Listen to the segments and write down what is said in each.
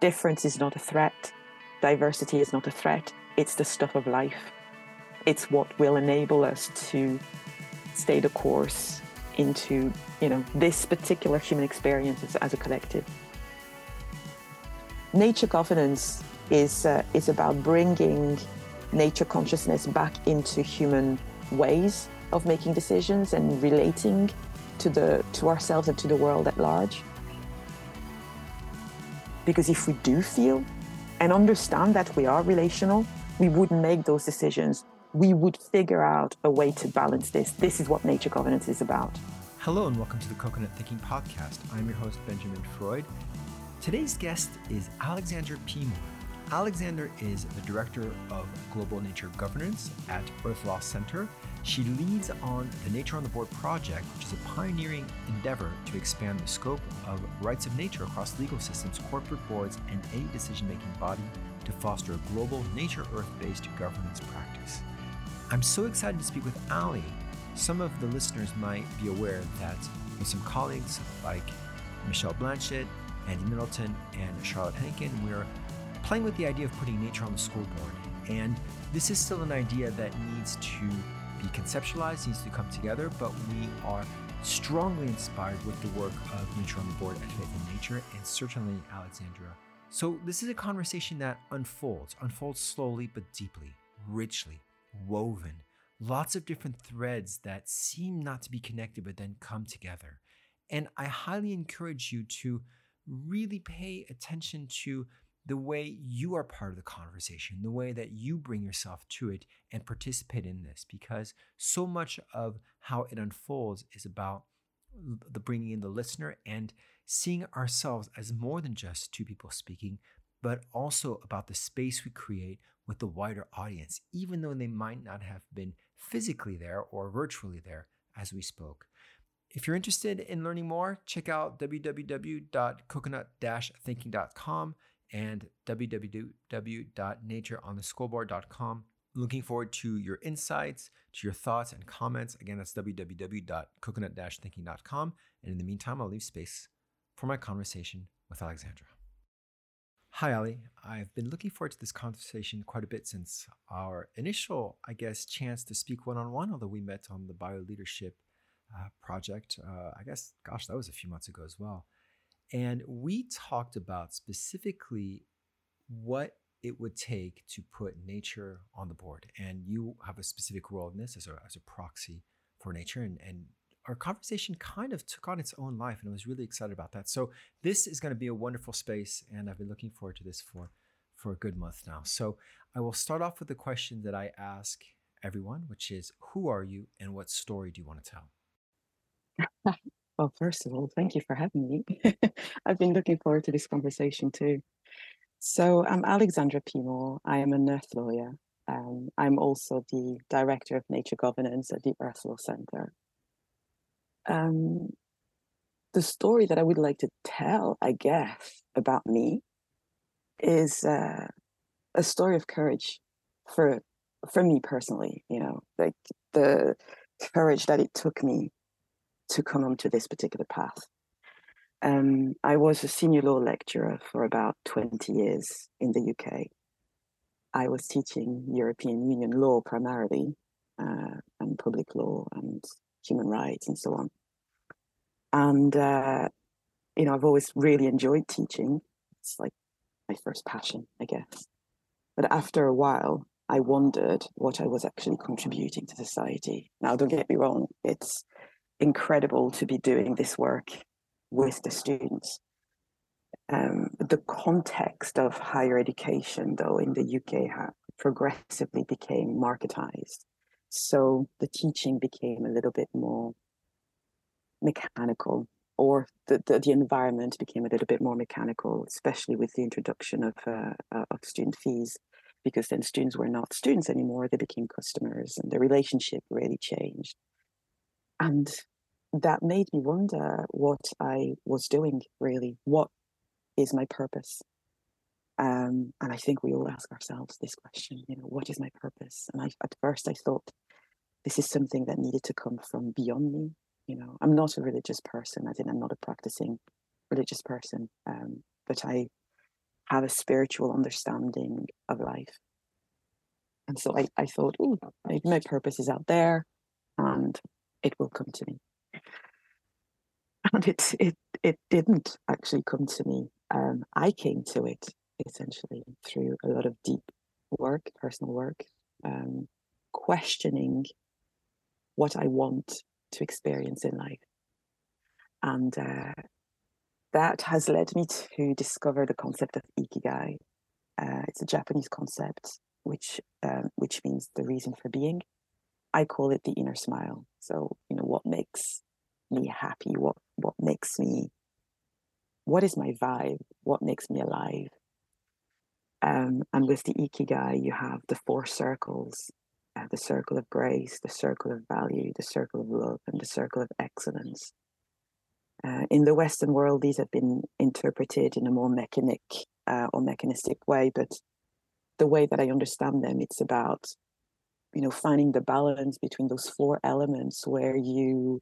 difference is not a threat, diversity is not a threat, it's the stuff of life. It's what will enable us to stay the course into, you know, this particular human experience as, as a collective. Nature governance is uh, is about bringing nature consciousness back into human ways of making decisions and relating to the to ourselves and to the world at large. Because if we do feel and understand that we are relational, we wouldn't make those decisions. We would figure out a way to balance this. This is what nature governance is about. Hello and welcome to the Coconut Thinking Podcast. I'm your host, Benjamin Freud. Today's guest is Alexandra Pimor. Alexandra is the Director of Global Nature Governance at Earth Law Center. She leads on the Nature on the Board project, which is a pioneering endeavor to expand the scope of rights of nature across legal systems, corporate boards, and any decision making body to foster a global nature earth based governance praxis. I'm so excited to speak with Ally. Some of the listeners might be aware that with some colleagues like Michelle Blanchett, Andy Middleton, and Charlotte Henkin, we're playing with the idea of putting nature on the school board. And this is still an idea that needs to be conceptualized, needs to come together, but we are strongly inspired with the work of Nature on the Board at Faith in Nature and certainly Alexandra. So, this is a conversation that unfolds, unfolds slowly but deeply, richly, woven, lots of different threads that seem not to be connected but then come together. And I highly encourage you to really pay attention to the way you are part of the conversation, the way that you bring yourself to it and participate in this, because so much of how it unfolds is about the bringing in the listener and seeing ourselves as more than just two people speaking, but also about the space we create with the wider audience, even though they might not have been physically there or virtually there as we spoke. If you're interested in learning more, check out www.coconut-thinking.com and www.natureontheschoolboard.com. Looking forward to your insights, to your thoughts and comments. Again, that's www.coconut-thinking.com. And in the meantime, I'll leave space for my conversation with Alexandra. Hi, Ally. I've been looking forward to this conversation quite a bit since our initial, I guess, chance to speak one on one, although we met on the Bio Leadership uh, project. Uh, I guess, gosh, that was a few months ago as well. And we talked about specifically what it would take to put nature on the board. And you have a specific role in this as a, as a proxy for nature. And, and our conversation kind of took on its own life, and I was really excited about that. So this is going to be a wonderful space, and I've been looking forward to this for for a good month now. So I will start off with the question that I ask everyone, which is, "Who are you, and what story do you want to tell?" Well, first of all, thank you for having me. I've been looking forward to this conversation too. So, I'm Alexandra Pimor. I am an earth lawyer. Um, I'm also the director of nature governance at the Earth Law Center. Um, the story that I would like to tell, I guess, about me is uh, a story of courage for for me personally. You know, like the courage that it took me to come onto this particular path. Um, I was a senior law lecturer for about 20 years in the UK. I was teaching European Union law primarily, uh, and public law and human rights and so on. And, uh, you know, I've always really enjoyed teaching. It's like my first passion, I guess. But after a while, I wondered what I was actually contributing to society. Now, don't get me wrong, it's incredible to be doing this work with the students. Um, the context of higher education, though, in the UK progressively became marketized. So the teaching became a little bit more mechanical, or the, the, the environment became a little bit more mechanical, especially with the introduction of, uh, uh, of student fees, because then students were not students anymore, they became customers, and the relationship really changed. And that made me wonder what I was doing really. What is my purpose? Um, and I think we all ask ourselves this question, you know, what is my purpose? And I, at first I thought this is something that needed to come from beyond me. You know, I'm not a religious person, I in I'm not a practicing religious person, um, but I have a spiritual understanding of life. And so I, I thought, oh, maybe my purpose is out there and it will come to me. And it it it didn't actually come to me. Um, I came to it essentially through a lot of deep work, personal work, um, questioning what I want to experience in life. And uh, that has led me to discover the concept of ikigai. Uh, it's a Japanese concept, which um, which means the reason for being. I call it the inner smile. So you know what makes me happy, what what makes me, what is my vibe, what makes me alive. Um, and with the ikigai, you have the four circles: uh, the circle of grace, the circle of value, the circle of love, and the circle of excellence. Uh, in the Western world, these have been interpreted in a more mechanic uh, or mechanistic way, but the way that I understand them, it's about, you know, finding the balance between those four elements where you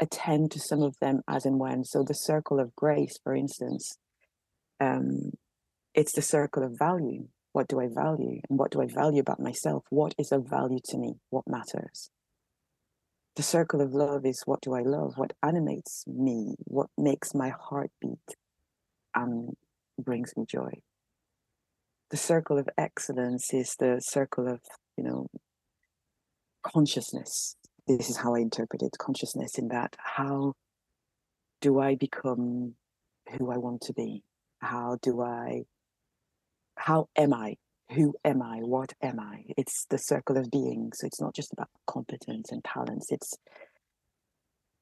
attend to some of them as and when. So the circle of grace, for instance, um, it's the circle of value. What do I value? And what do I value about myself? What is of value to me? What matters? the circle of love is what do I love? What animates me? What makes my heart beat and brings me joy? The circle of excellence is the circle of, you know, consciousness. This is how I interpret it consciousness, in that how do I become who I want to be? How do I, how am I who am I? What am I? It's the circle of being. So it's not just about competence and talents. It's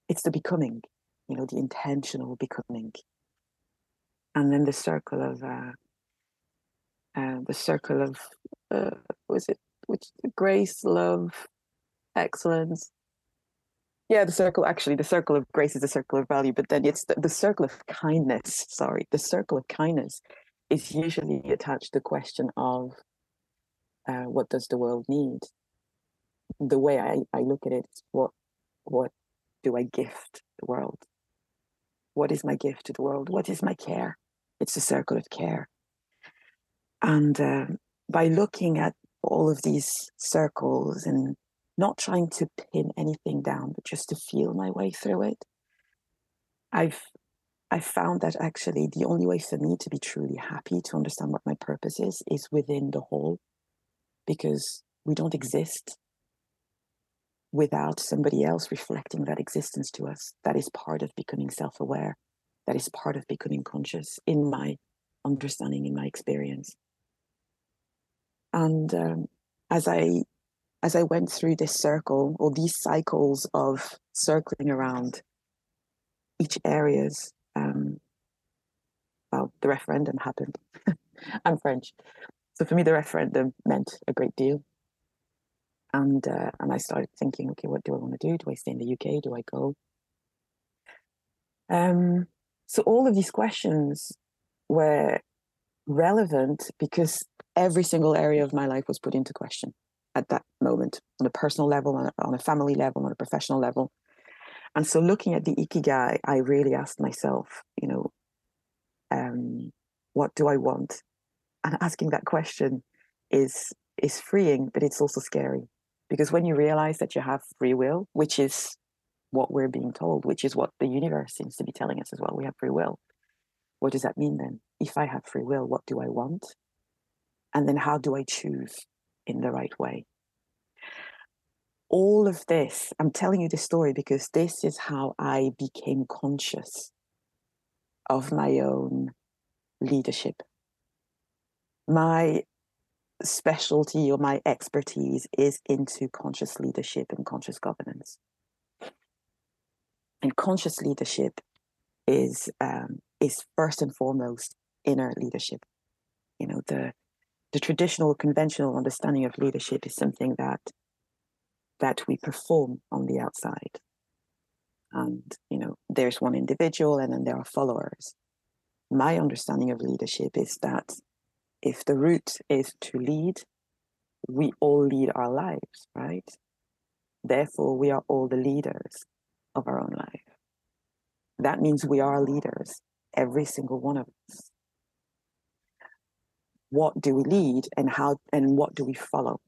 it's the becoming, you know, the intentional becoming. And then the circle of uh, uh the circle of uh was it which grace, love, excellence. Yeah, the circle actually the circle of grace is the circle of value, but then it's the, the circle of kindness. Sorry, the circle of kindness is usually attached to the question of uh, what does the world need? The way I, I look at it is what what do I gift the world? What is my gift to the world? What is my care? It's the circle of care. And uh, by looking at all of these circles and not trying to pin anything down, but just to feel my way through it, I've I found that actually the only way for me to be truly happy, to understand what my purpose is, is within the whole, because we don't exist without somebody else reflecting that existence to us. That is part of becoming self aware, that is part of becoming conscious in my understanding, in my experience. And um, as I as I went through this circle or these cycles of circling around each areas um, well, the referendum happened. I'm French. So for me, the referendum meant a great deal. And uh, and I started thinking, okay, what do I want to do? Do I stay in the UK? Do I go? Um, so all of these questions were relevant because every single area of my life was put into question at that moment on a personal level, on a, on a family level, on a professional level. And so looking at the ikigai, I really asked myself, you know, um, what do I want? And asking that question is is freeing, but it's also scary. Because when you realize that you have free will, which is what we're being told, which is what the universe seems to be telling us as well, we have free will. What does that mean then? If I have free will, what do I want? And then how do I choose in the right way? all of this, I'm telling you this story because this is how I became conscious of my own leadership. My specialty or my expertise is into conscious leadership and conscious governance. And conscious leadership is um, is first and foremost inner leadership. You know, the the traditional conventional understanding of leadership is something that that we perform on the outside. And, you know, there's one individual and then there are followers. My understanding of leadership is that if the root is to lead, we all lead our lives, right? Therefore, we are all the leaders of our own life. That means we are leaders, every single one of us. What do we lead and how and what do we follow?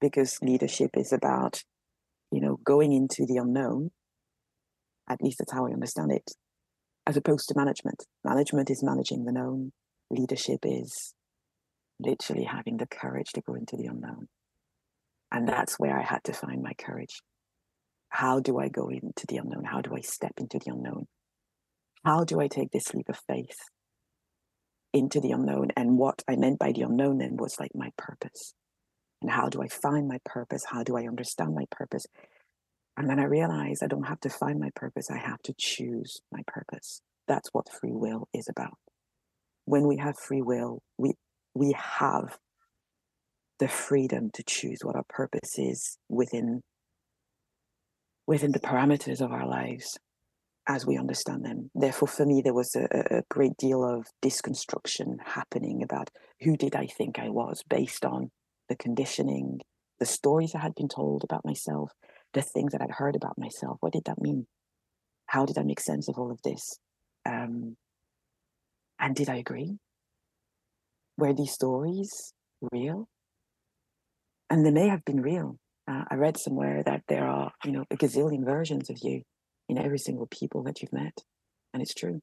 Because leadership is about, you know, going into the unknown. At least that's how I understand it, as opposed to management. Management is managing the known. Leadership is literally having the courage to go into the unknown. And that's where I had to find my courage. How do I go into the unknown? How do I step into the unknown? How do I take this leap of faith into the unknown? And what I meant by the unknown then was like my purpose. And how do I find my purpose? How do I understand my purpose? And then I realized I don't have to find my purpose, I have to choose my purpose. That's what free will is about. When we have free will, we we have the freedom to choose what our purpose is within within the parameters of our lives as we understand them. Therefore, for me, there was a, a, great deal of disconstruction happening about who did I think I was based on the conditioning, the stories I had been told about myself, the things that I'd heard about myself. What did that mean? How did I make sense of all of this? Um, and did I agree? Were these stories real? And they may have been real. Uh, I read somewhere that there are, you know, a gazillion versions of you in every single people that you've met. And it's true.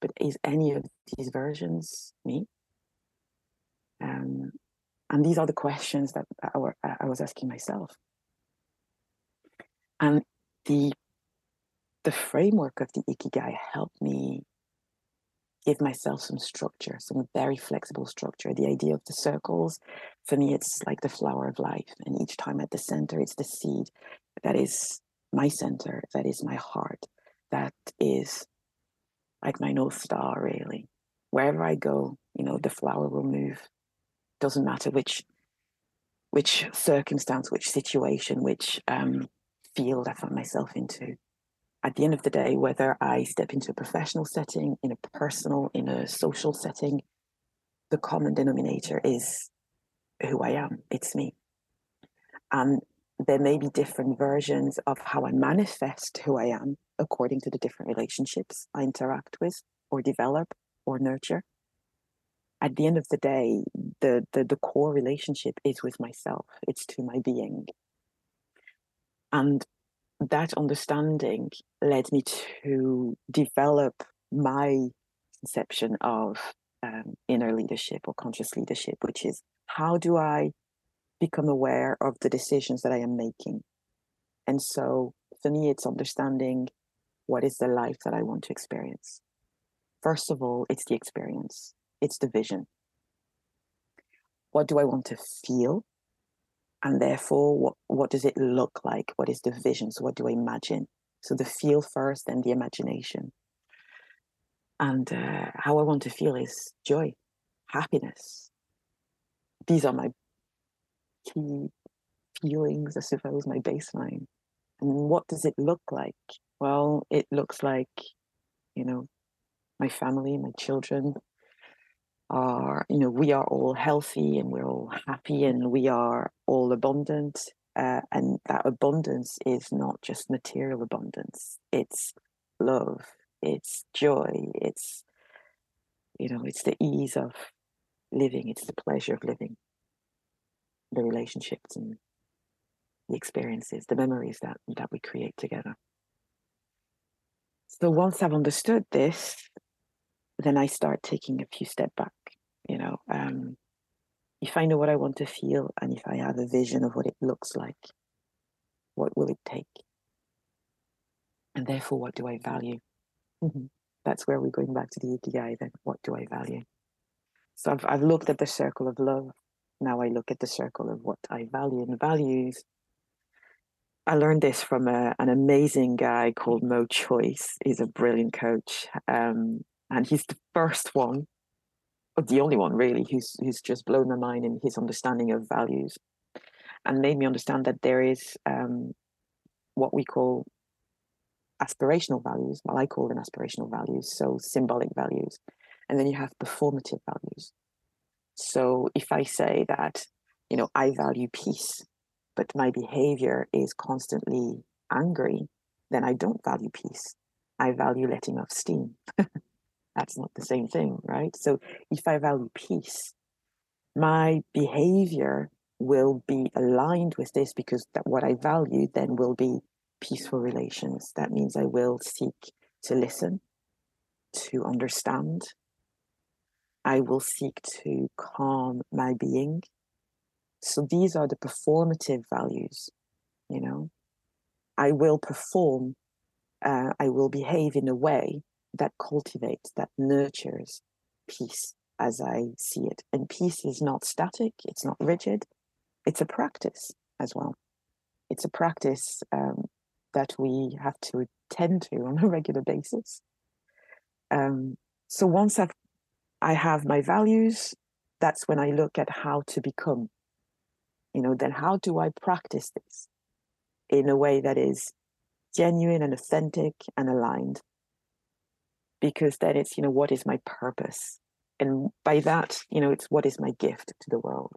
But is any of these versions me? Um, and these are the questions that I, I was asking myself. And the the framework of the Ikigai helped me give myself some structure, some very flexible structure. The idea of the circles, for me, it's like the flower of life. And each time at the center, it's the seed that is my center, that is my heart, that is like my North Star, really. Wherever I go, you know, the flower will move. Doesn't matter which which circumstance, which situation, which um, field I find myself into at the end of the day, whether I step into a professional setting, in a personal, in a social setting, the common denominator is who I am. It's me. And there may be different versions of how I manifest who I am according to the different relationships I interact with or develop or nurture. At the end of the day, the, the, the core relationship is with myself, it's to my being. And that understanding led me to develop my conception of um, inner leadership or conscious leadership, which is how do I become aware of the decisions that I am making? And so for me, it's understanding what is the life that I want to experience. First of all, it's the experience, it's the vision. What do I want to feel? and therefore what, what does it look like what is the vision so what do i imagine so the feel first and the imagination and uh, how i want to feel is joy happiness these are my key feelings as if i suppose my baseline. And what does it look like? Well it looks like you know my family my children are, you know, we are all healthy and we're all happy and we are all abundant. Uh, and that abundance is not just material abundance, it's love, it's joy, it's, you know, it's the ease of living, it's the pleasure of living, the relationships and the experiences, the memories that, that we create together. So once I've understood this, then I start taking a few step back. You know, um, if I know what I want to feel and if I have a vision of what it looks like, what will it take? And therefore, what do I value? Mm-hmm. That's where we're going back to the Ikigai then. What do I value? So I've, I've looked at the circle of love. Now I look at the circle of what I value and values. I learned this from a, an amazing guy called Mo Choice. He's a brilliant coach. Um, and he's the first one, or the only one really, who's who's just blown my mind in his understanding of values, and made me understand that there is um, what we call aspirational values. Well, I call them aspirational values, so symbolic values, and then you have performative values. So if I say that, you know, I value peace, but my behavior is constantly angry, then I don't value peace. I value letting off steam. that's not the same thing, right? So if I value peace, my behavior will be aligned with this because that what I value then will be peaceful relations. That means I will seek to listen, to understand. I will seek to calm my being. So these are the performative values, you know. I will perform, uh, I will behave in a way that cultivates, that nurtures peace as I see it. And peace is not static, it's not rigid, it's a practice as well. It's a practice um, that we have to tend to on a regular basis. Um, so once I've, I have my values, that's when I look at how to become. You know, then how do I practice this in a way that is genuine and authentic and aligned? Because then it's, you know, what is my purpose? And by that, you know, it's what is my gift to the world?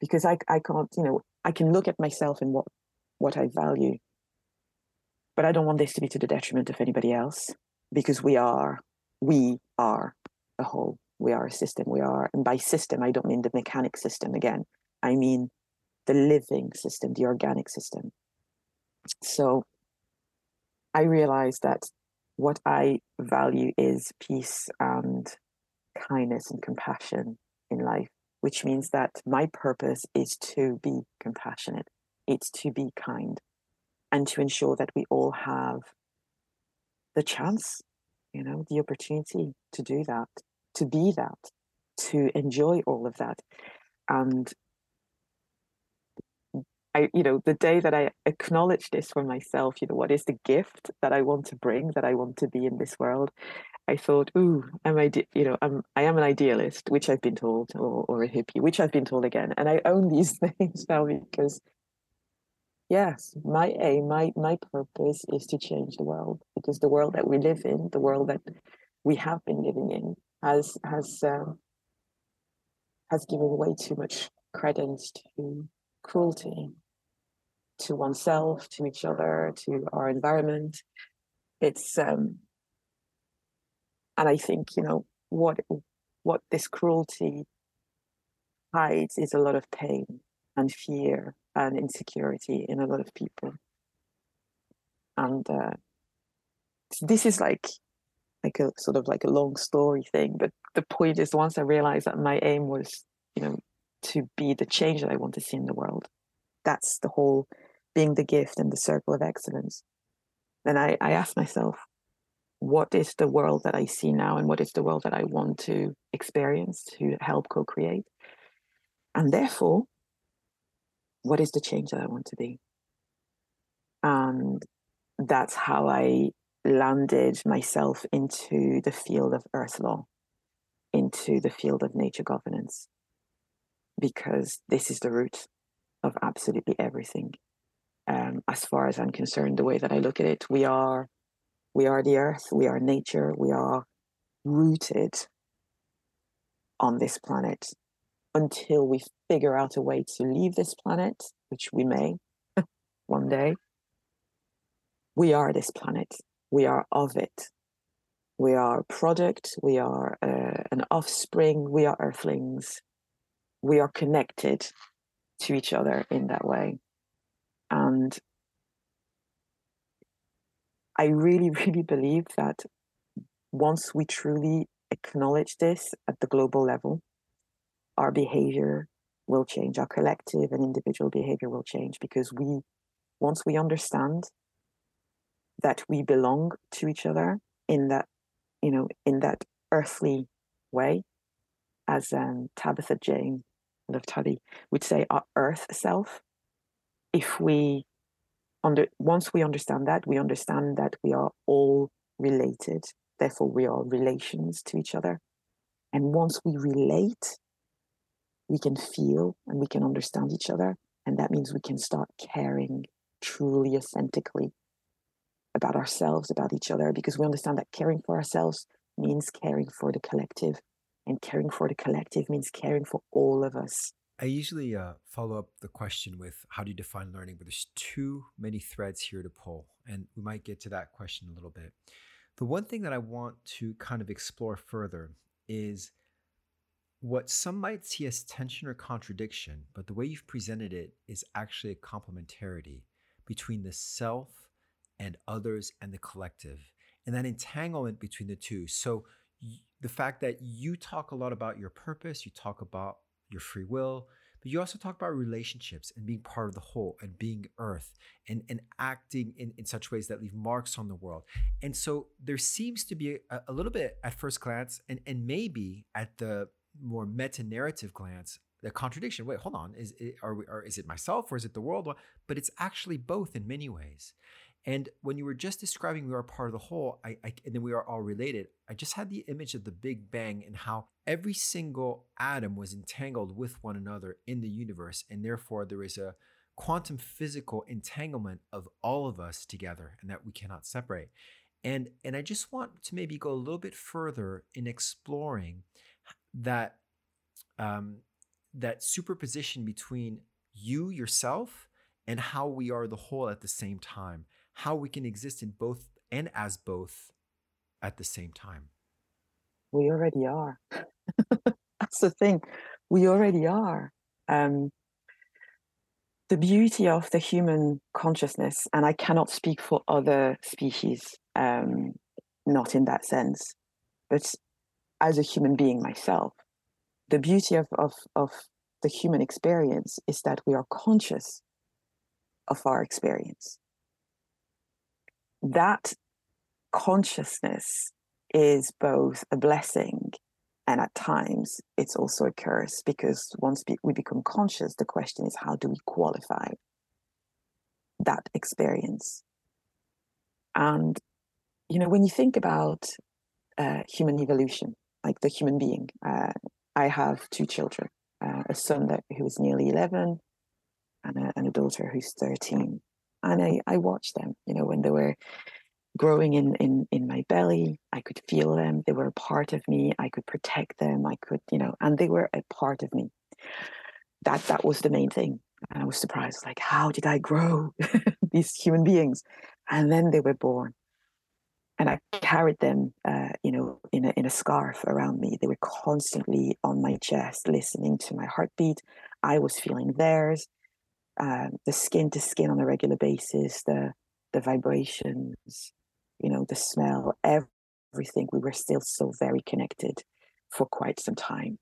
Because I, I can't, you know, I can look at myself and what what I value but I don't want this to be to the detriment of anybody else because we are, we are a whole. We are a system. We are, and by system, I don't mean the mechanic system again. I mean the living system, the organic system. So I realized that what I value is peace and kindness and compassion in life, which means that my purpose is to be compassionate, it's to be kind, and to ensure that we all have the chance, you know, the opportunity to do that, to be that, to enjoy all of that. And I, you know, the day that I acknowledge this for myself, you know, what is the gift that I want to bring, that I want to be in this world? I thought, ooh, am I, you know, I'm, I am an idealist, which I've been told, or, or a hippie, which I've been told again. And I own these things now because yes, my aim, my my purpose is to change the world because the world that we live in, the world that we have been living in, has has um, has given way too much credence to cruelty, to oneself, to each other, to our environment. It's um, and I think you know what what this cruelty hides is a lot of pain and fear and insecurity in a lot of people. And uh, this is like like a sort of like a long story thing, but the point is once I realized that my aim was, you know, to be the change that I want to see in the world. That's the whole being the gift and the circle of excellence. Then I, I asked myself, what is the world that I see now and what is the world that I want to experience to help co-create? And therefore, what is the change that I want to be? And that's how I landed myself into the field of earth law, into the field of nature governance, because this is the root of absolutely everything. Um, as far as I'm concerned, the way that I look at it, we are we are the earth, we are nature, we are rooted on this planet until we figure out a way to leave this planet, which we may one day. We are this planet. We are of it. We are a product. We are uh, an offspring. We are earthlings. We are connected to each other in that way. And I really, really believe that once we truly acknowledge this at the global level, our behavior will change, our collective and individual behavior will change because we, once we understand that we belong to each other in that, you know, in that earthly way, as um, Tabitha Jayne, love Tabby, would say, our earth self. If we under once we understand that, we understand that we are all related. Therefore, we are relations to each other. And once we relate, we can feel and we can understand each other. And that means we can start caring truly, authentically about ourselves, about each other, because we understand that caring for ourselves means caring for the collective. And caring for the collective means caring for all of us. I usually uh, follow up the question with how do you define learning, but there's too many threads here to pull. And we might get to that question a little bit. The one thing that I want to kind of explore further is what some might see as tension or contradiction, but the way you've presented it is actually a complementarity between the self and others and the collective, and that entanglement between the two. So, the fact that you talk a lot about your purpose, you talk about your free will, but you also talk about relationships and being part of the whole and being earth and, and acting in, in such ways that leave marks on the world. And so there seems to be a, a little bit at first glance and, and maybe at the more meta narrative glance, the contradiction. Wait, hold on. Is it, are we, or is it myself or is it the world? But it's actually both in many ways. And when you were just describing we are part of the whole, I, I, and then we are all related, I just had the image of the Big Bang and how every single atom was entangled with one another in the universe. And therefore, there is a quantum physical entanglement of all of us together and that we cannot separate. And, and I just want to maybe go a little bit further in exploring that, um, that superposition between you, yourself, and how we are the whole at the same time how we can exist in both and as both at the same time. We already are. That's the thing. We already are. Um, the beauty of the human consciousness, and I cannot speak for other species, um, not in that sense, but as a human being myself, the beauty of, of, of the human experience is that we are conscious of our experience that consciousness is both a blessing and at times it's also a curse because once we become conscious, the question is how do we qualify that experience? And, you know, when you think about uh, human evolution, like the human being, uh, I have two children, uh, a son that who is nearly 11 and a, and a daughter who's 13 and I, I watched them, you know, when they were growing in, in, in my belly, I could feel them. They were a part of me. I could protect them. I could, you know, and they were a part of me. That, that was the main thing. And I was surprised, like, how did I grow these human beings? And then they were born. And I carried them, uh, you know, in a, in a scarf around me. They were constantly on my chest, listening to my heartbeat. I was feeling theirs um, the skin to skin on a regular basis, the the vibrations, you know, the smell, everything. We were still so very connected for quite some time.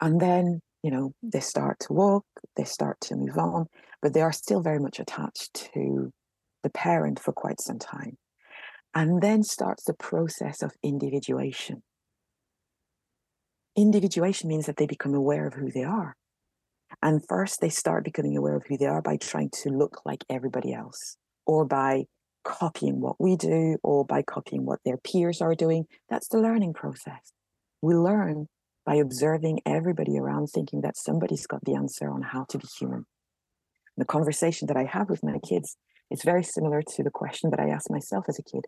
And then, you know, they start to walk, they start to move on, but they are still very much attached to the parent for quite some time. And then starts the process of individuation. Individuation means that they become aware of who they are. And first, they start becoming aware of who they are by trying to look like everybody else or by copying what we do or by copying what their peers are doing. That's the learning process. We learn by observing everybody around, thinking that somebody's got the answer on how to be human. The conversation that I have with my kids is very similar to the question that I asked myself as a kid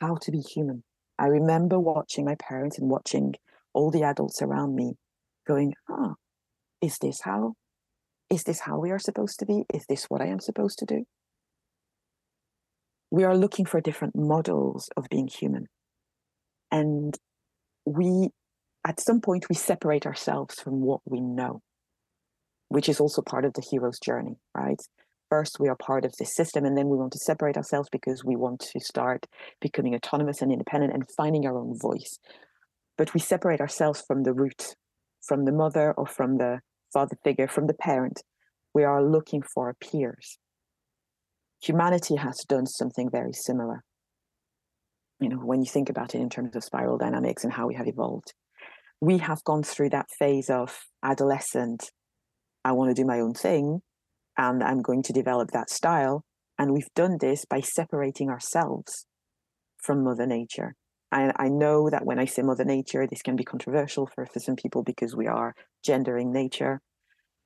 how to be human. I remember watching my parents and watching all the adults around me going, ah, is this how is this how we are supposed to be? Is this what i am supposed to do? We are looking for different models of being human. And we at some point we separate ourselves from what we know which is also part of the hero's journey right first we are part of this system and then we want to separate ourselves because we want to start becoming autonomous and independent and finding our own voice but we separate ourselves from the root from the mother or from the father figure, from the parent. We are looking for peers. Humanity has done something very similar. You know, when you think about it in terms of spiral dynamics and how we have evolved, we have gone through that phase of adolescent, I want to do my own thing, and I'm going to develop that style. And we've done this by separating ourselves from Mother Nature. And I know that when I say Mother Nature, this can be controversial for, for some people because we are gendering nature.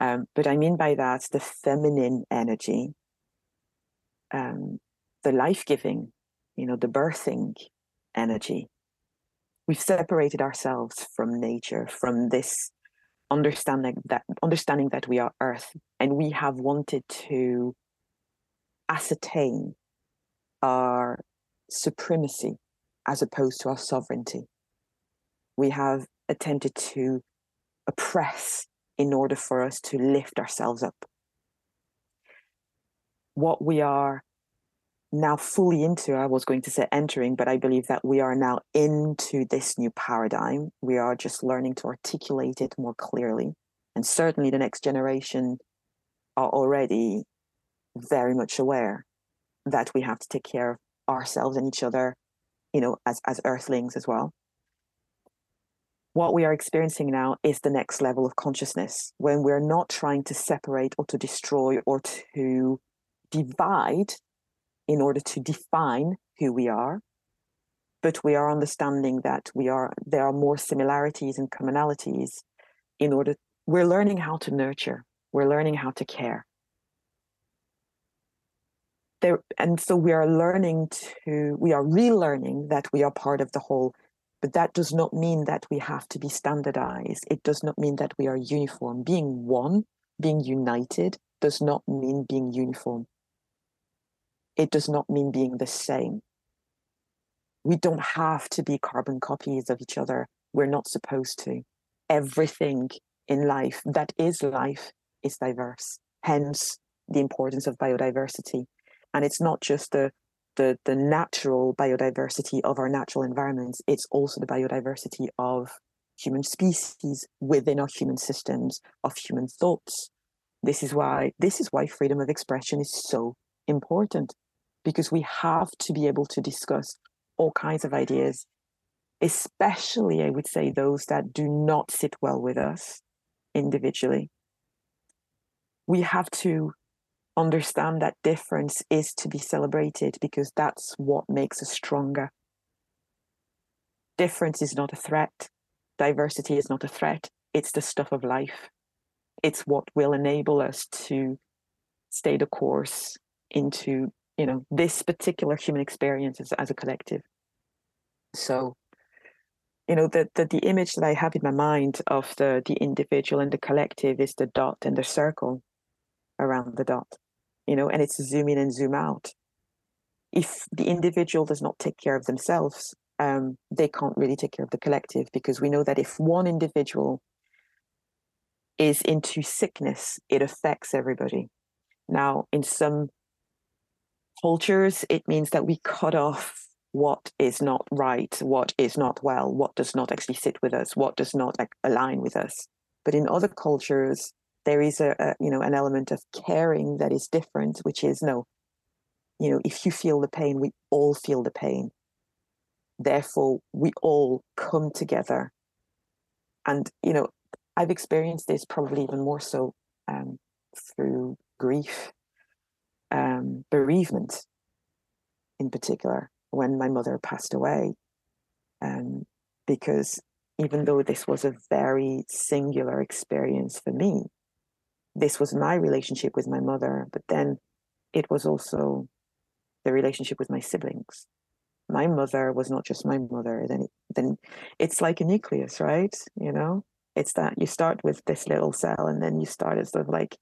Um, but I mean by that the feminine energy, um, the life giving, you know, the birthing energy. We've separated ourselves from nature, from this understanding that understanding that we are earth, and we have wanted to ascertain our supremacy as opposed to our sovereignty. We have attempted to oppress in order for us to lift ourselves up. What we are now fully into, I was going to say entering, but I believe that we are now into this new paradigm. We are just learning to articulate it more clearly. And certainly the next generation are already very much aware that we have to take care of ourselves and each other, you know, as, as earthlings as well. What we are experiencing now is the next level of consciousness when we're not trying to separate or to destroy or to divide in order to define who we are but we are understanding that we are there are more similarities and commonalities in order we're learning how to nurture we're learning how to care. There and so we are learning to we are relearning that we are part of the whole but that does not mean that we have to be standardized. It does not mean that we are uniform. Being one being united does not mean being uniform it does not mean being the same. We don't have to be carbon copies of each other. We're not supposed to. Everything in life that is life is diverse hence the importance of biodiversity. And it's not just the the the natural biodiversity of our natural environments it's also the biodiversity of human species within our human systems of human thoughts. This is why this is why freedom of expression is so important because we have to be able to discuss all kinds of ideas especially i would say those that do not sit well with us individually we have to understand that difference is to be celebrated because that's what makes us stronger. Difference is not a threat. Diversity is not a threat. It's the stuff of life. It's what will enable us to stay the course into, you know, this particular human experience as, as a collective. So, you know, the, the the image that I have in my mind of the the individual and the collective is the dot and the circle around the dot you know, and it's zoom in and zoom out. If the individual does not take care of themselves, um, they can't really take care of the collective because we know that if one individual is into sickness, it affects everybody. Now, in some cultures, it means that we cut off what is not right, what is not well, what does not actually sit with us, what does not align with us. But in other cultures, there is a, a, you know an element of caring that is different which is no you know if you feel the pain we all feel the pain. Therefore we all come together. And you know i've experienced this probably even more so um, through grief um, bereavement in particular when my mother passed away um, because even though this was a very singular experience for me this was my relationship with my mother, but then it was also the relationship with my siblings. My mother was not just my mother. Then, it, then it's like a nucleus, right? You know, it's that you start with this little cell, and then you start as sort of like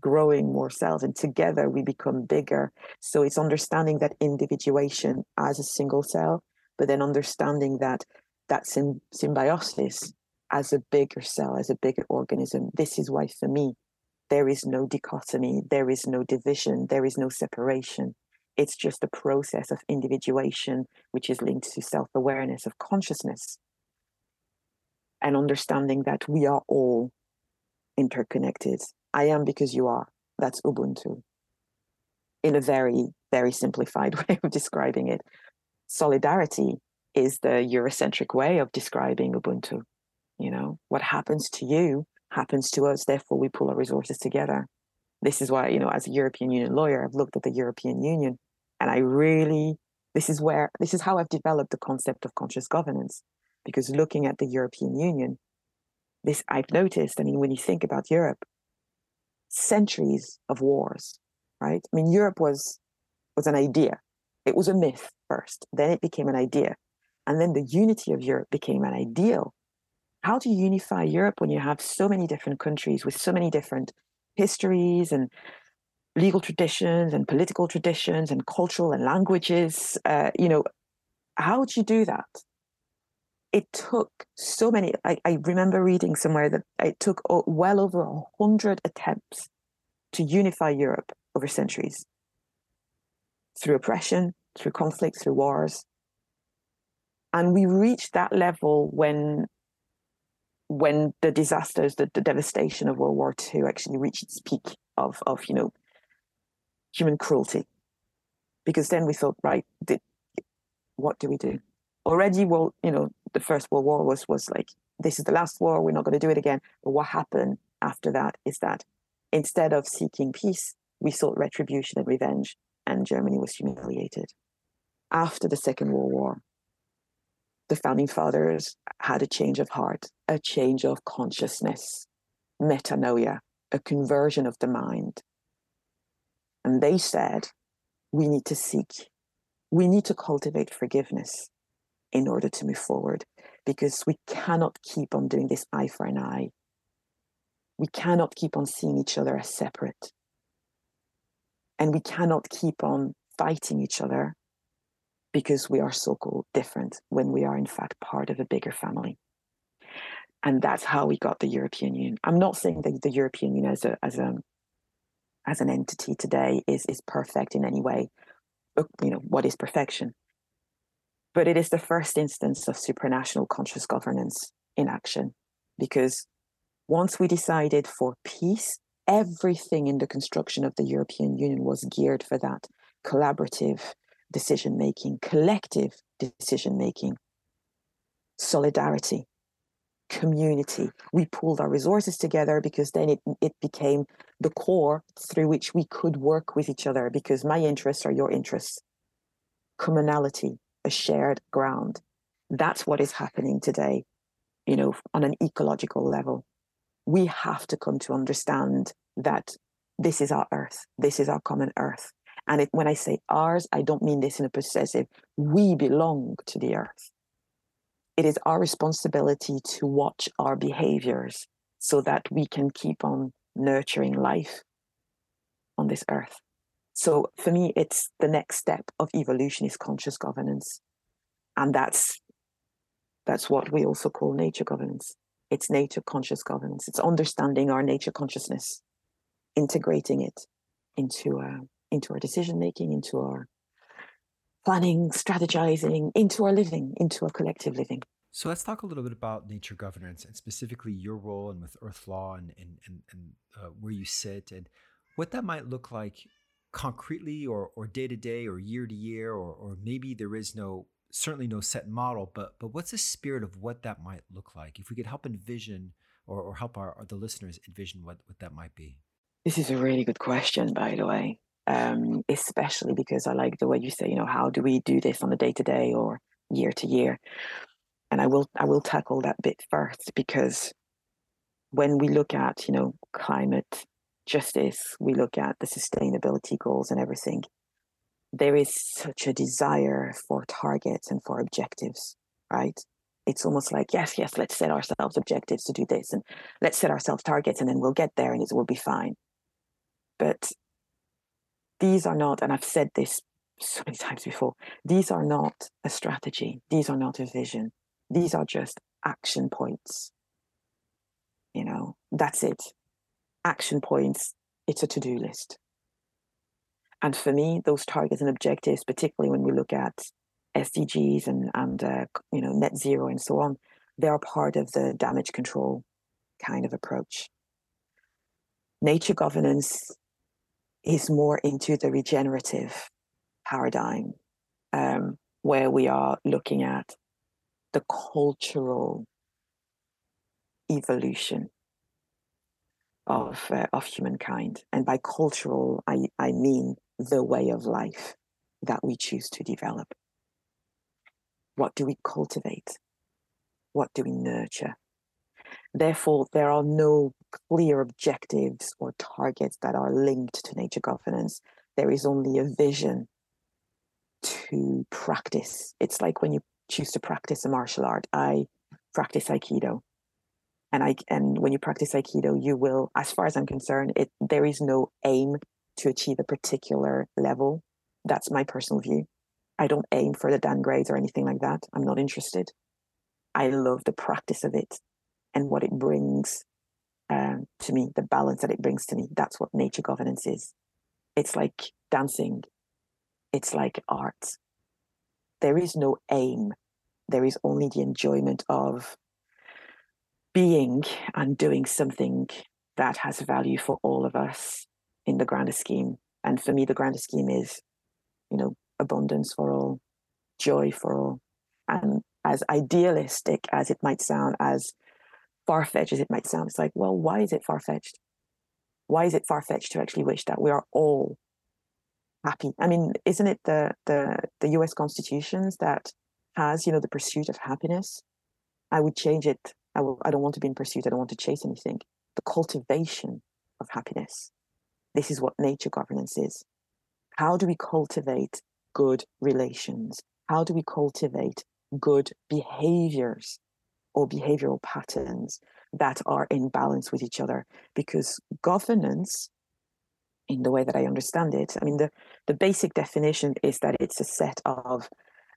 growing more cells, and together we become bigger. So it's understanding that individuation as a single cell, but then understanding that that sym- symbiosis as a bigger cell, as a bigger organism. This is why, for me, there is no dichotomy, there is no division, there is no separation. It's just a process of individuation, which is linked to self awareness of consciousness and understanding that we are all interconnected. I am because you are. That's Ubuntu. In a very, very simplified way of describing it. Solidarity is the Eurocentric way of describing Ubuntu. You know, what happens to you happens to us. Therefore, we pull our resources together. This is why, you know, as a European Union lawyer, I've looked at the European Union and I really, this is where, this is how I've developed the concept of conscious governance. Because looking at the European Union, this I've noticed, I mean, when you think about Europe, centuries of wars, right? I mean, Europe was was an idea. It was a myth first, then it became an idea. And then the unity of Europe became an ideal how do you unify Europe when you have so many different countries with so many different histories and legal traditions and political traditions and cultural and languages? Uh, you know, how do you do that? It took so many. I, I remember reading somewhere that it took well over a hundred attempts to unify Europe over centuries through oppression, through conflict, through wars. And we reached that level when when the disasters, the, the devastation of World War II actually reached its peak of, of you know, human cruelty. Because then we thought, right, what do we do? Already, well, you know, the First World War was was like, this is the last war, we're not going to do it again. But what happened after that is that instead of seeking peace, we sought retribution and revenge, and Germany was humiliated. After the Second World War, the founding fathers had a change of heart, a change of consciousness, metanoia, a conversion of the mind. And they said, we need to seek, we need to cultivate forgiveness in order to move forward because we cannot keep on doing this eye for an eye. We cannot keep on seeing each other as separate. And we cannot keep on fighting each other because we are so called different when we are in fact part of a bigger family. And that's how we got the European Union. I'm not saying that the European Union as a as a as an entity today is is perfect in any way. You know, what is perfection? But it is the first instance of supranational conscious governance in action. Because once we decided for peace, everything in the construction of the European Union was geared for that collaborative, decision making, collective decision making, solidarity, community. We pooled our resources together because then it, it became the core through which we could work with each other because my interests are your interests. Commonality, a shared ground. That's what is happening today, you know, on an ecological level. We have to come to understand that this is our earth, this is our common earth. And it, when I say ours, I don't mean this in a possessive. We belong to the earth. It is our responsibility to watch our behaviors so that we can keep on nurturing life on this earth. So for me, it's the next step of evolution is conscious governance. And that's that's what we also call nature governance. It's nature conscious governance. It's understanding our nature consciousness, integrating it into uh, into our decision making, into our planning, strategizing, into our living, into our collective living. So let's talk a little bit about nature governance and specifically your role and with Earth Law and and and, and uh, where you sit and what that might look like concretely or or day to day or year to year or or maybe there is no certainly no set model but but what's the spirit of what that might look like if we could help envision or, or help our, the listeners envision what what that might be this is a really good question by the way um, especially because I like the way you say, you know, how do we do this on a day to day or year to year? And I will I will tackle that bit first because when we look at, you know, climate justice, we look at the sustainability goals and everything, there is such a desire for targets and for objectives, right? It's almost like, yes, yes, let's set ourselves objectives to do this and let's set ourselves targets and then we'll get there and it will be fine. But these are not, and I've said this so many times before, these are not a strategy, these are not a vision, these are just action points. You know, that's it. Action points, it's a to do list. And for me, those targets and objectives, particularly when we look at SDGs and, and uh, you know, net zero and so on, they are part of the damage control kind of approach. Nature governance is more into the regenerative paradigm, um, where we are looking at the cultural evolution of uh, of humankind, and by cultural, I I mean the way of life that we choose to develop. What do we cultivate? What do we nurture? Therefore, there are no clear objectives or targets that are linked to nature governance. There is only a vision to practice. It's like when you choose to practice a martial art. I practice Aikido. And I and when you practice Aikido, you will, as far as I'm concerned, it there is no aim to achieve a particular level. That's my personal view. I don't aim for the Dan grades or anything like that. I'm not interested. I love the practice of it and what it brings um, to me, the balance that it brings to me. That's what nature governance is. It's like dancing, it's like art. There is no aim, there is only the enjoyment of being and doing something that has value for all of us in the grander scheme. And for me, the grander scheme is, you know, abundance for all, joy for all. And as idealistic as it might sound, as far fetched as it might sound, it's like, well, why is it far fetched? Why is it far fetched to actually wish that we are all happy? I mean, isn't it the the the U.S. constitutions that has you know the pursuit of happiness? I would change it. I don't want to be in pursuit. I don't want to chase anything. The cultivation of happiness. This is what nature governance is. How do we cultivate good relations? How do we cultivate good behaviors or behavioral patterns that are in balance with each other? Because governance, in the way that I understand it, I mean, the, the basic definition is that it's a set of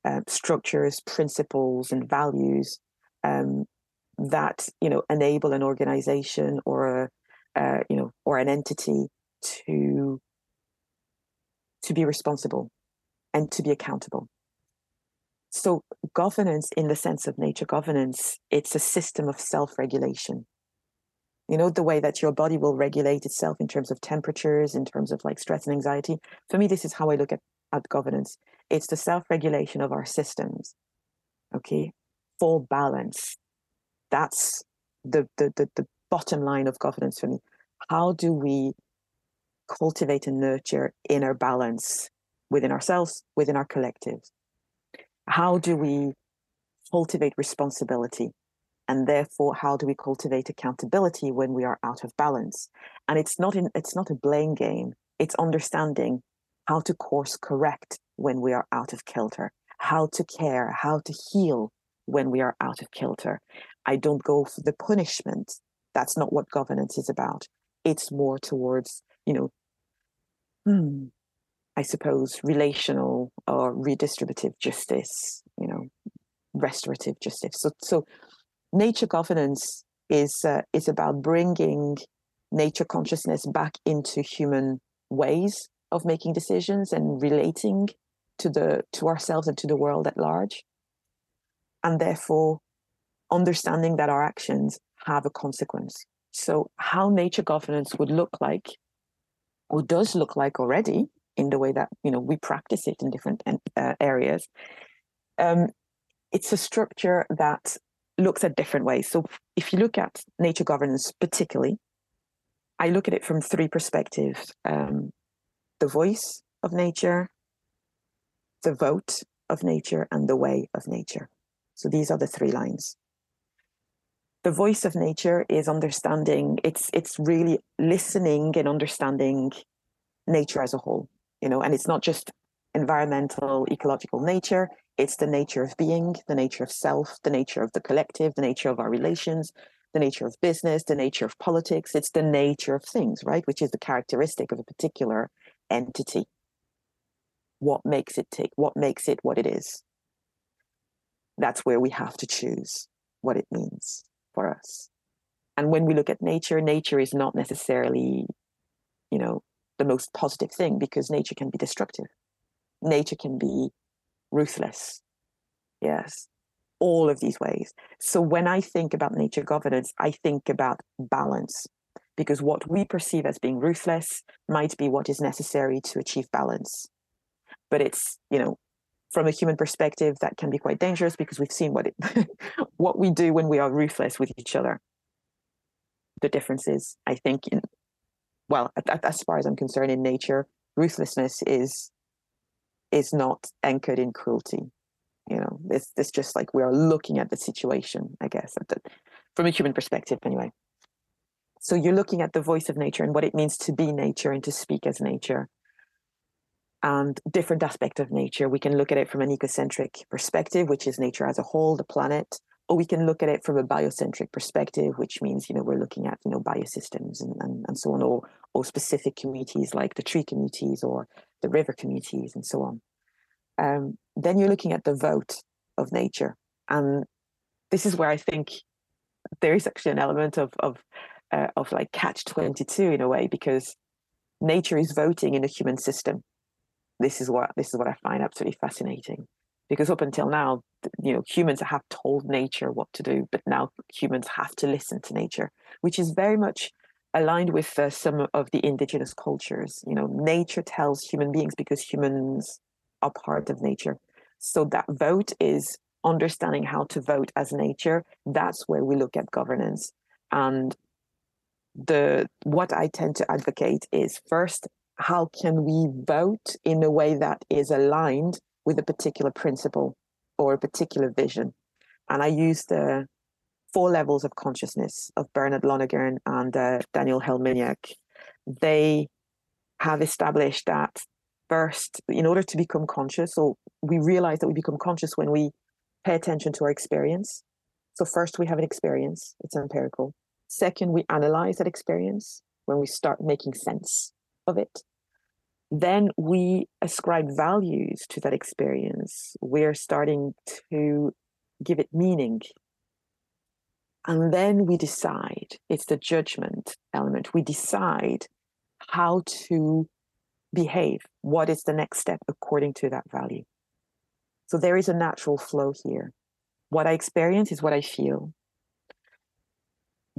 um, structures, principles, and values um, that you know enable an organization or a uh, you know or an entity to to be responsible and to be accountable. So, governance, in the sense of nature governance, it's a system of self regulation. You know, the way that your body will regulate itself in terms of temperatures, in terms of like stress and anxiety. For me, this is how I look at, at governance it's the self regulation of our systems. Okay, for balance. That's the, the, the, the bottom line of governance for me. How do we cultivate and nurture inner balance within ourselves, within our collectives? How do we cultivate responsibility? And therefore, how do we cultivate accountability when we are out of balance? And it's not in it's not a blame game. It's understanding how to course correct when we are out of kilter, how to care, how to heal when we are out of kilter. I don't go for the punishment. That's not what governance is about. It's more towards, you know, hmm, I suppose, relational or redistributive justice, you know, restorative justice. So, so nature governance is uh, is about bringing nature consciousness back into human ways of making decisions and relating to the to ourselves and to the world at large, and therefore understanding that our actions have a consequence. So, how nature governance would look like, or does look like already, in the way that you know we practice it in different uh, areas. Um, it's a structure that looks at different ways. So if you look at nature governance particularly, I look at it from three perspectives: um, the voice of nature, the vote of nature, and the way of nature. So these are the three lines. The voice of nature is understanding. It's it's really listening and understanding nature as a whole you know, and it's not just environmental, ecological nature, it's the nature of being, the nature of self, the nature of the collective, the nature of our relations, the nature of business, the nature of politics. It's the nature of things, right? Which is the characteristic of a particular entity. What makes it tick? What makes it what it is? That's where we have to choose what it means for us. And when we look at nature, nature is not necessarily, you know, the most positive thing because nature can be destructive. Nature can be ruthless. Yes, all of these ways. So when I think about nature governance, I think about balance because what we perceive as being ruthless might be what is necessary to achieve balance. But it's, you know, from a human perspective, that can be quite dangerous because we've seen what it what we do when we are ruthless with each other. The difference is, I think, in well, as far as I'm concerned, in nature, ruthlessness is is not anchored in cruelty. You know, it's it's just like we are looking at the situation, I guess, from a human perspective, anyway. So you're looking at the voice of nature and what it means to be nature and to speak as nature. And different aspect of nature. We can look at it from an ecocentric perspective, which is nature as a whole, the planet, or we can look at it from a biocentric perspective, which means you know we're looking at you know biosystems and, and, and so on, or or specific communities like the tree communities or the river communities and so on. Um, then you're looking at the vote of nature, and this is where I think there is actually an element of of uh, of like catch twenty two in a way because nature is voting in a human system. This is what this is what I find absolutely fascinating because up until now, you know, humans have told nature what to do, but now humans have to listen to nature, which is very much aligned with uh, some of the indigenous cultures. You know, nature tells human beings because humans are part of nature. So that vote is understanding how to vote as nature. That's where we look at governance. And the what I tend to advocate is first, how can we vote in a way that is aligned with a particular principle or a particular vision? And I use the four levels of consciousness of Bernard Lonergan and uh, Daniel Helminiak. They have established that first, in order to become conscious, so we realize that we become conscious when we pay attention to our experience. So, first, we have an experience, it's empirical. Second, we analyze that experience when we start making sense of it. Then we ascribe values to that experience. We're starting to give it meaning. And then we decide, it's the judgment element. We decide how to behave. What is the next step according to that value? So there is a natural flow here. What I experience is what I feel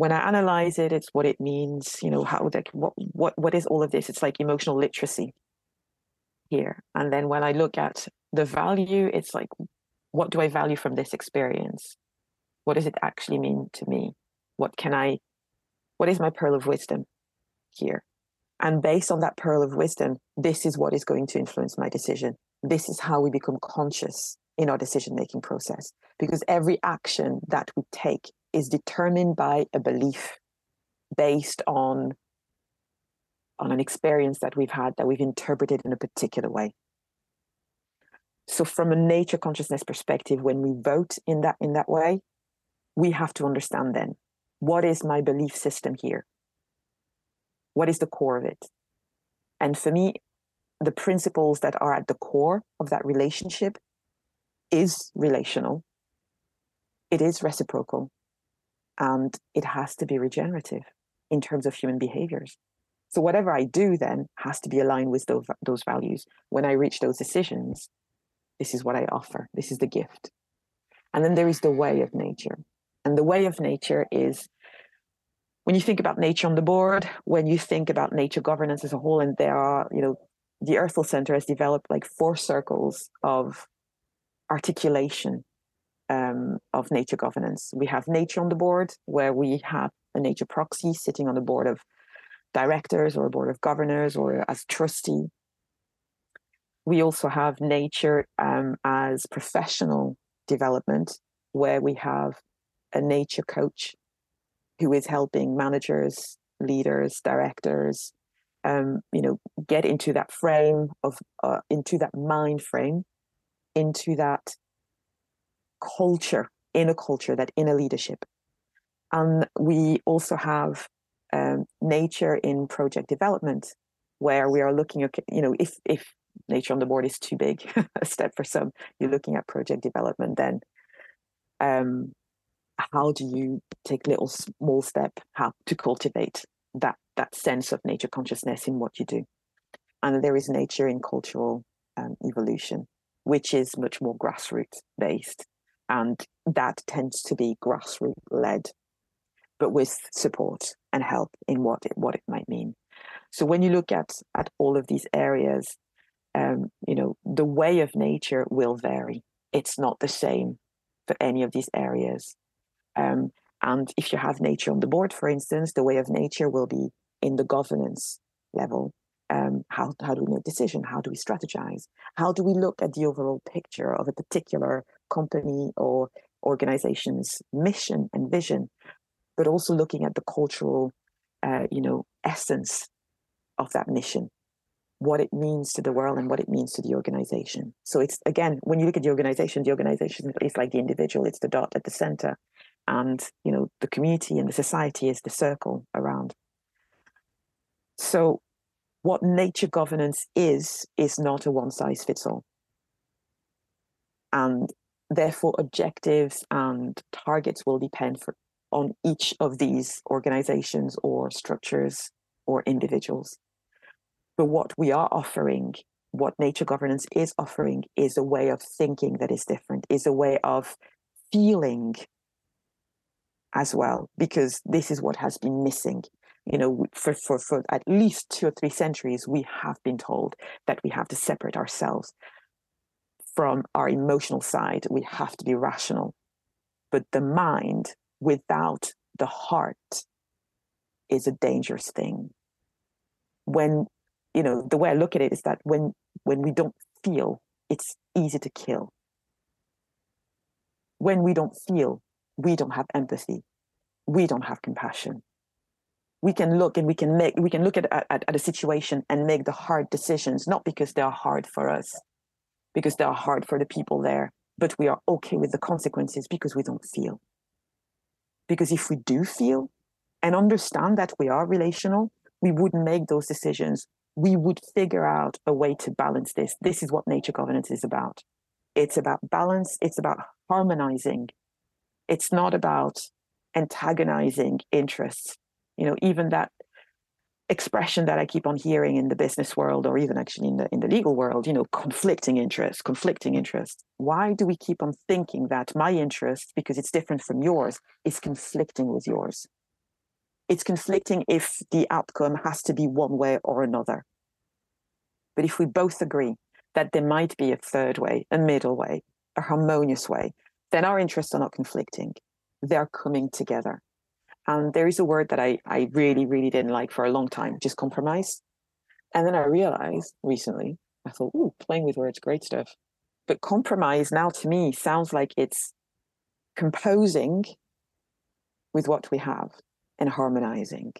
when I analyze it, it's what it means, you know, how like what what what is all of this? It's like emotional literacy here. And then when I look at the value, it's like, what do I value from this experience? What does it actually mean to me? What can I, what is my pearl of wisdom here? And based on that pearl of wisdom, this is what is going to influence my decision. This is how we become conscious in our decision making process because every action that we take is determined by a belief based on on an experience that we've had that we've interpreted in a particular way. So from a nature consciousness perspective when we vote in that in that way we have to understand then what is my belief system here? What is the core of it? And for me the principles that are at the core of that relationship is relational. It is reciprocal and it has to be regenerative in terms of human behaviors. So whatever I do then has to be aligned with those, those values. When I reach those decisions, this is what I offer. This is the gift. And then there is the way of nature. And the way of nature is when you think about nature on the board, when you think about nature governance as a whole, and there are, you know, the Earth Law Center has developed like four circles of articulation um, of nature governance. We have nature on the board, where we have a nature proxy sitting on the board of directors or a board of governors or as trustee. We also have nature um, as professional development, where we have a nature coach who is helping managers, leaders, directors, um, you know, get into that frame of, uh, into that mind frame, into that culture, in a culture, that inner leadership. And we also have um, nature in project development, where we are looking at, you know, if if nature on the board is too big a step for some, you're looking at project development. Then, um, how do you take little small step how to cultivate that that sense of nature consciousness in what you do? And there is nature in cultural um, evolution, which is much more grassroots based and that tends to be grassroots led, but with support and help in what it, what it might mean. So when you look at at all of these areas, um, you know the way of nature will vary. It's not the same for any of these areas. Um, and if you have nature on the board, for instance, the way of nature will be in the governance level. Um, how, how do we make decision? How do we strategize? How do we look at the overall picture of a particular company or organization's mission and vision, but also looking at the cultural, uh, you know, essence of that mission, what it means to the world and what it means to the organization. So it's again, when you look at the organization, the organization is like the individual; it's the dot at the center, and you know, the community and the society is the circle around. So, what nature governance is is not a one size fits all. And therefore, objectives and targets will depend for, on each of these organizations or structures or individuals. But what we are offering, what nature governance is offering, is a way of thinking that is different, is a way of feeling as well, because this is what has been missing. You know, for, for, for at least two or three centuries, we have been told that we have to separate ourselves from our emotional side. We have to be rational. But the mind without the heart is a dangerous thing. When, you know, the way I look at it is that when when we don't feel, it's easy to kill. When we don't feel, we don't have empathy. We don't have compassion. We can look and we can make we can look at, at, at a situation and make the hard decisions, not because they are hard for us, because they are hard for the people there, but we are okay with the consequences because we don't feel. Because if we do feel and understand that we are relational, we wouldn't make those decisions. We would figure out a way to balance this. This is what nature governance is about. It's about balance, it's about harmonizing. It's not about antagonizing interests. You know, even that expression that I keep on hearing in the business world or even actually in the in the legal world, you know, conflicting interests, conflicting interests. Why do we keep on thinking that my interest, because it's different from yours, is conflicting with yours? It's conflicting if the outcome has to be one way or another. But if we both agree that there might be a third way, a middle way, a harmonious way, then our interests are not conflicting. They're coming together. And there is a word that I, I really, really didn't like for a long time, just compromise. And then I realized recently, I thought, ooh, playing with words, great stuff. But compromise now to me sounds like it's composing with what we have and harmonizing.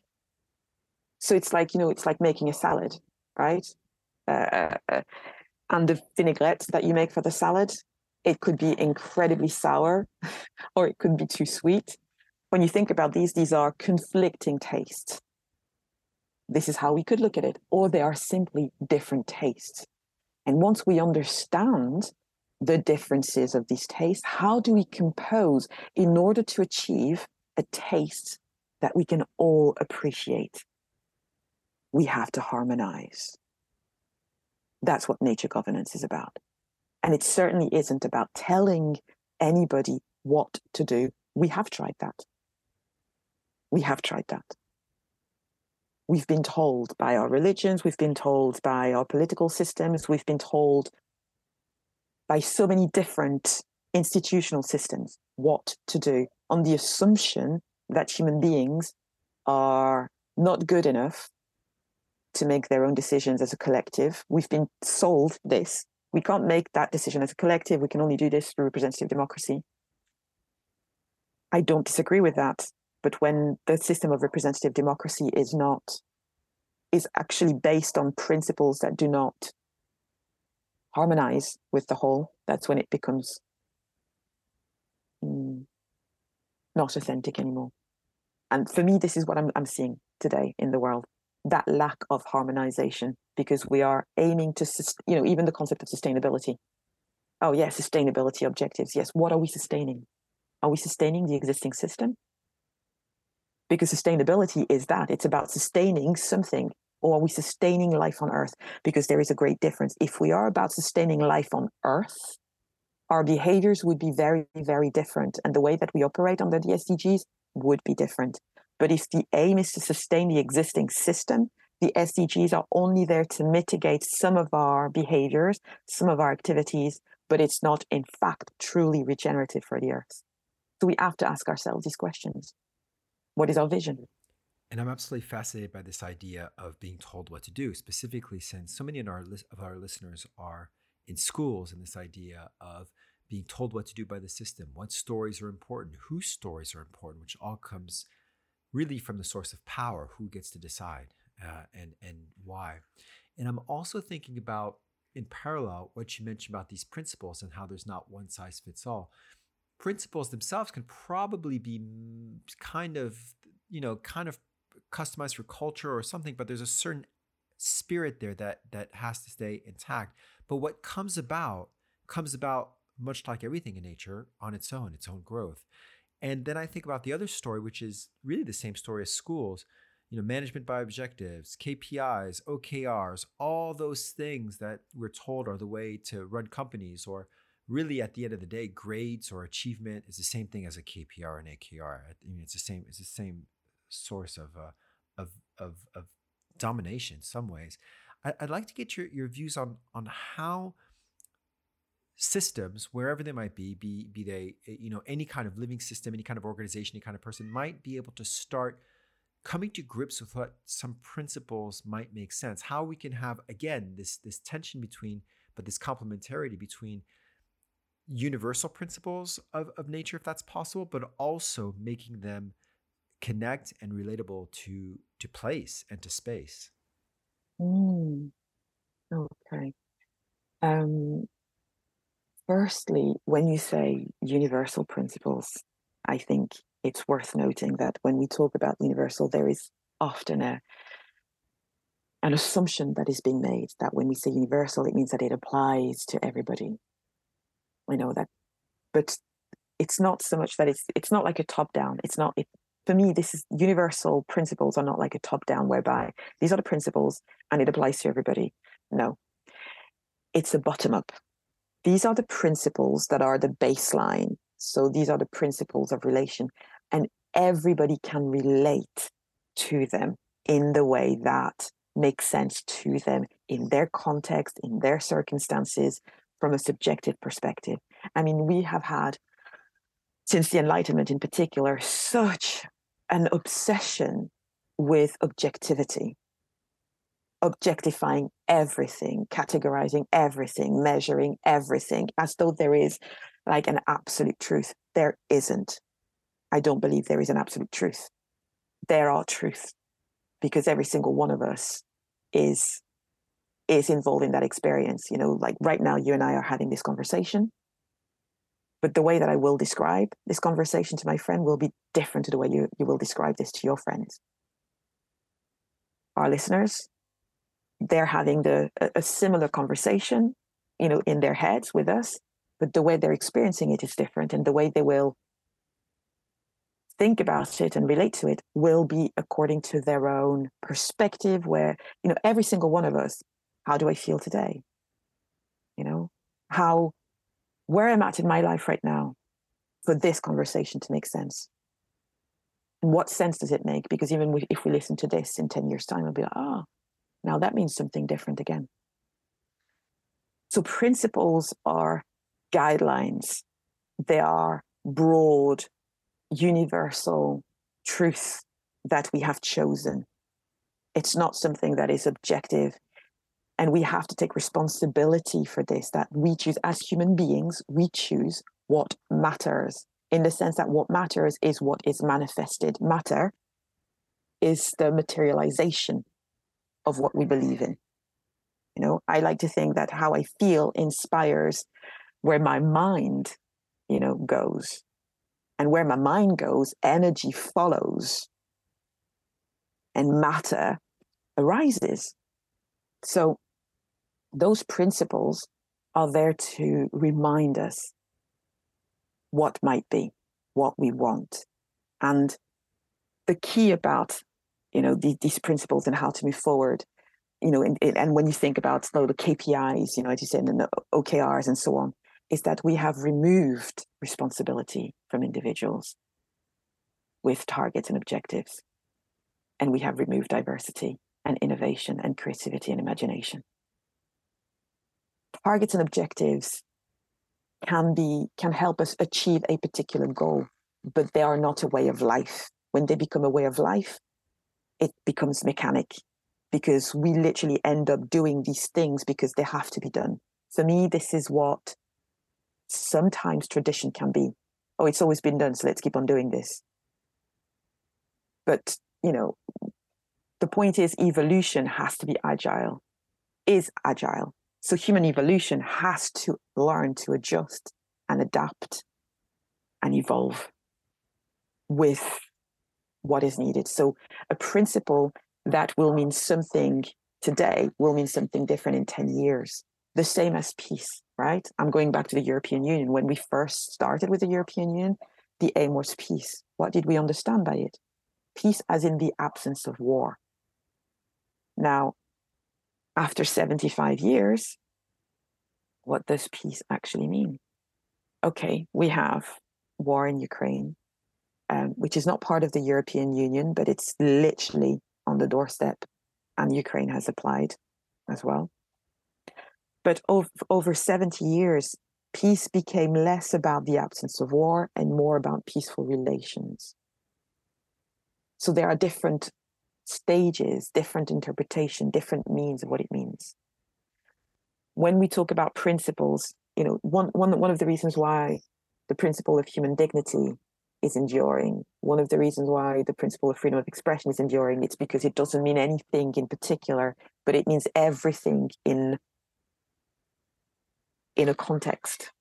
So it's like, you know, it's like making a salad, right? Uh, uh, and the vinaigrette that you make for the salad, it could be incredibly sour or it could be too sweet when you think about these, these are conflicting tastes. This is how we could look at it, or they are simply different tastes. And once we understand the differences of these tastes, how do we compose in order to achieve a taste that we can all appreciate? We have to harmonize. That's what nature governance is about. And it certainly isn't about telling anybody what to do. We have tried that. We have tried that. We've been told by our religions, we've been told by our political systems, we've been told by so many different institutional systems what to do on the assumption that human beings are not good enough to make their own decisions as a collective. We've been sold this. We can't make that decision as a collective. We can only do this through representative democracy. I don't disagree with that. But when the system of representative democracy is not, is actually based on principles that do not harmonize with the whole, that's when it becomes mm, not authentic anymore. And for me, this is what I'm, I'm seeing today in the world that lack of harmonization because we are aiming to, you know, even the concept of sustainability. Oh, yeah, sustainability objectives. Yes, what are we sustaining? Are we sustaining the existing system? Because sustainability is that. It's about sustaining something or are we sustaining life on earth? Because there is a great difference. If we are about sustaining life on earth our behaviors would be very very different and the way that we operate under the sdgs would be different. But if the aim is to sustain the existing system the sdgs are only there to mitigate some of our behaviors some of our activities but it's not in fact truly regenerative for the earth. So we have to ask ourselves these questions what is our vision? And I'm absolutely fascinated by this idea of being told what to do, specifically since so many of our, of our listeners are in schools and this idea of being told what to do by the system, what stories are important, whose stories are important, which all comes really from the source of power, who gets to decide uh, and, and why. And I'm also thinking about, in parallel, what you mentioned about these principles and how there's not one size fits all principles themselves can probably be kind of, you know, kind of customized for culture or something, but there's a certain spirit there that that has to stay intact. But what comes about comes about much like everything in nature, on its own, its own growth. And then I think about the other story, which is really the same story as schools. You know, management by objectives, KPIs, OKRs, all those things that we're told are the way to run companies, or really at the end of the day, grades or achievement is the same thing as a KPR and AKR. I mean, it's the same. It's the same source of uh, of, of of domination in some ways. I, would like to get your your views on on how systems, wherever they might be, be be they eh, you know any kind of living system, any kind of organization, any kind of person, might be able to start coming to grips with what some principles might make sense. How we can have again this this tension between, but this complementarity between universal principles of, of nature, if that's possible, but also making them connect and relatable to to place and to space. Mm. Okay. Um, Firstly, when you say universal principles, I think it's worth noting that when we talk about universal, there is often a an assumption that is being made that when we say universal, it means that it applies to everybody. I know that, but it's not so much that it's it's not like a top down. It's not. It, for me, this is universal principles are not like a top down whereby these are the principles and it applies to everybody. No, it's a bottom up these are the principles that are the baseline. So these are the principles of relation, and everybody can relate to them in the way that makes sense to them in their context, in their circumstances, from a subjective perspective. I mean, we have had, since the Enlightenment in particular, such an obsession with objectivity objectifying everything, categorizing everything, measuring everything as though there is like an absolute truth. There isn't. I don't believe there is an absolute truth. There are truths because every single one of us is is involved in that experience. You know, like right now, you and I are having this conversation. But the way that I will describe this conversation to my friend will be different to the way you, you will describe this to your friends. Our listeners they're having the a, similar conversation, you know, in their heads with us, but the way they're experiencing it is different, and the way they will think about it and relate to it will be according to their own perspective. Where you know, every single one of us, how do I feel today? You know, how where I'm at in my life right now for this conversation to make sense. And what sense does it make? Because even if we listen to this in 10 years' time, we'll be like, ah, oh, now that means something different again. So principles are guidelines. They are broad, universal truth that we have chosen. It's not something that is objective. And we have to take responsibility for this, that we choose as human beings, we choose what matters in the sense that what matters is what is manifested. Matter is the materialization of what we believe in. You know, I like to think that how I feel inspires where my mind, you know, goes. And where my mind goes, energy follows and matter arises. So those principles are there to remind us what might be, what we want. And the key about you know the, these principles and how to move forward you know and, and when you think about you know, the kpis you know as you said and the okrs and so on is that we have removed responsibility from individuals with targets and objectives and we have removed diversity and innovation and creativity and imagination targets and objectives can be can help us achieve a particular goal but they are not a way of life when they become a way of life it becomes mechanic because we literally end up doing these things because they have to be done. For me, this is what sometimes tradition can be. Oh, it's always been done, so let's keep on doing this. But, you know, the point is evolution has to be agile, is agile. So human evolution has to learn to adjust and adapt and evolve with what is needed. So a principle that will mean something today will mean something different in 10 years. The same as peace, right? I'm going back to the European Union. When we first started with the European Union, the aim was peace. What did we understand by it? Peace as in the absence of war. Now, after 75 years, what does peace actually mean? Okay, we have war in Ukraine, um, which is not part of the European Union, but it's literally on the doorstep, and Ukraine has applied as well. But over, over 70 years, peace became less about the absence of war and more about peaceful relations. So there are different stages, different interpretation, different means of what it means. When we talk about principles, you know, one, one, one of the reasons why the principle of human dignity is enduring, one of the reasons why the principle of freedom of expression is enduring, it's because it doesn't mean anything in particular, but it means everything in in a context.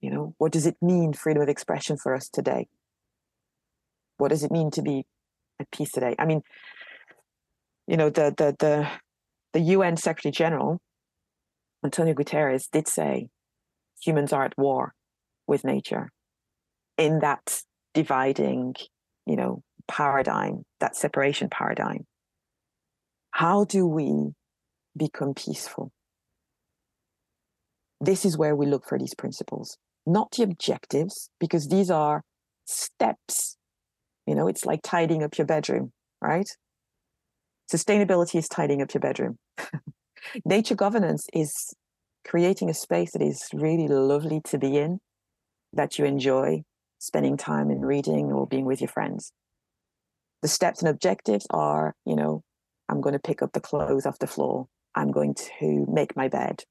You know, what does it mean, freedom of expression for us today? What does it mean to be peace today? I mean, you know, the the the the UN Secretary General, Antonio Guterres, did say humans are at war with nature in that dividing, you know, paradigm, that separation paradigm. How do we become peaceful? this is where we look for these principles, not the objectives, because these are steps. You know, it's like tidying up your bedroom, right? Sustainability is tidying up your bedroom. Nature governance is creating a space that is really lovely to be in, that you enjoy spending time in reading or being with your friends. The steps and objectives are, you know, I'm going to pick up the clothes off the floor. I'm going to make my bed.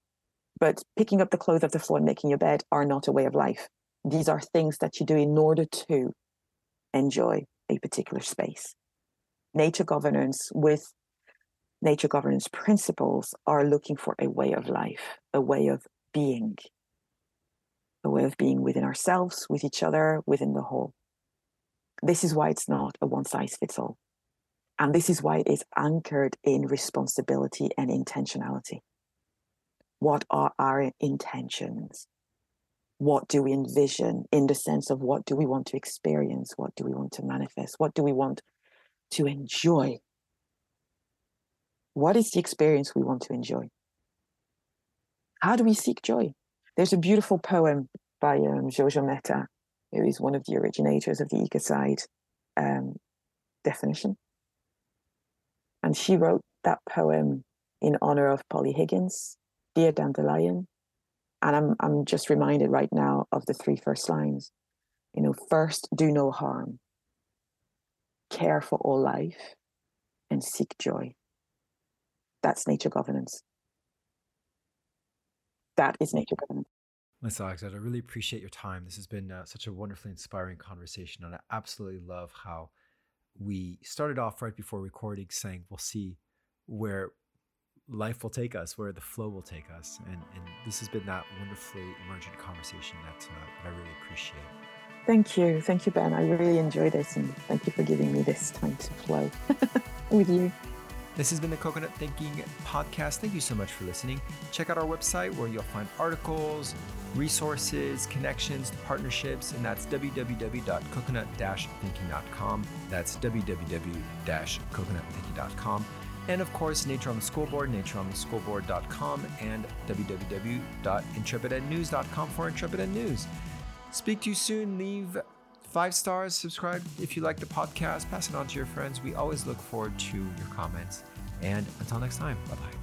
But picking up the clothes off the floor and making your bed are not a way of life. These are things that you do in order to enjoy a particular space. Nature governance with nature governance principles are looking for a way of life, a way of being, a way of being within ourselves, with each other, within the whole. This is why it's not a one size fits all. And this is why it is anchored in responsibility and intentionality what are our intentions? What do we envision in the sense of what do we want to experience? What do we want to manifest? What do we want to enjoy? What is the experience we want to enjoy? How do we seek joy? There's a beautiful poem by um, Jojo Mehta, who is one of the originators of the ecocide um, definition. And she wrote that poem in honor of Polly Higgins, Dear Dandelion. And I'm, I'm just reminded right now of the three first lines. You know, first, do no harm, care for all life, and seek joy. That's nature governance. That is nature governance. Miss Alexandra, I really appreciate your time. This has been uh, such a wonderfully inspiring conversation. And I absolutely love how we started off right before recording saying we'll see where life will take us, where the flow will take us. And, and this has been that wonderfully emergent conversation that, uh, that I really appreciate. Thank you. Thank you, Ben. I really enjoyed this and thank you for giving me this time to flow with you. This has been the Coconut Thinking Podcast. Thank you so much for listening. Check out our website where you'll find articles, resources, connections, partnerships, and that's www.coconut-thinking.com. That's www-coconutthinking.com. And of course, Nature on the Schoolboard, natureontheschoolboard.com, and www.intrepidednews.com for Intrepid Ed News. Speak to you soon. Leave five stars, subscribe if you like the podcast, pass it on to your friends. We always look forward to your comments. And until next time, bye bye.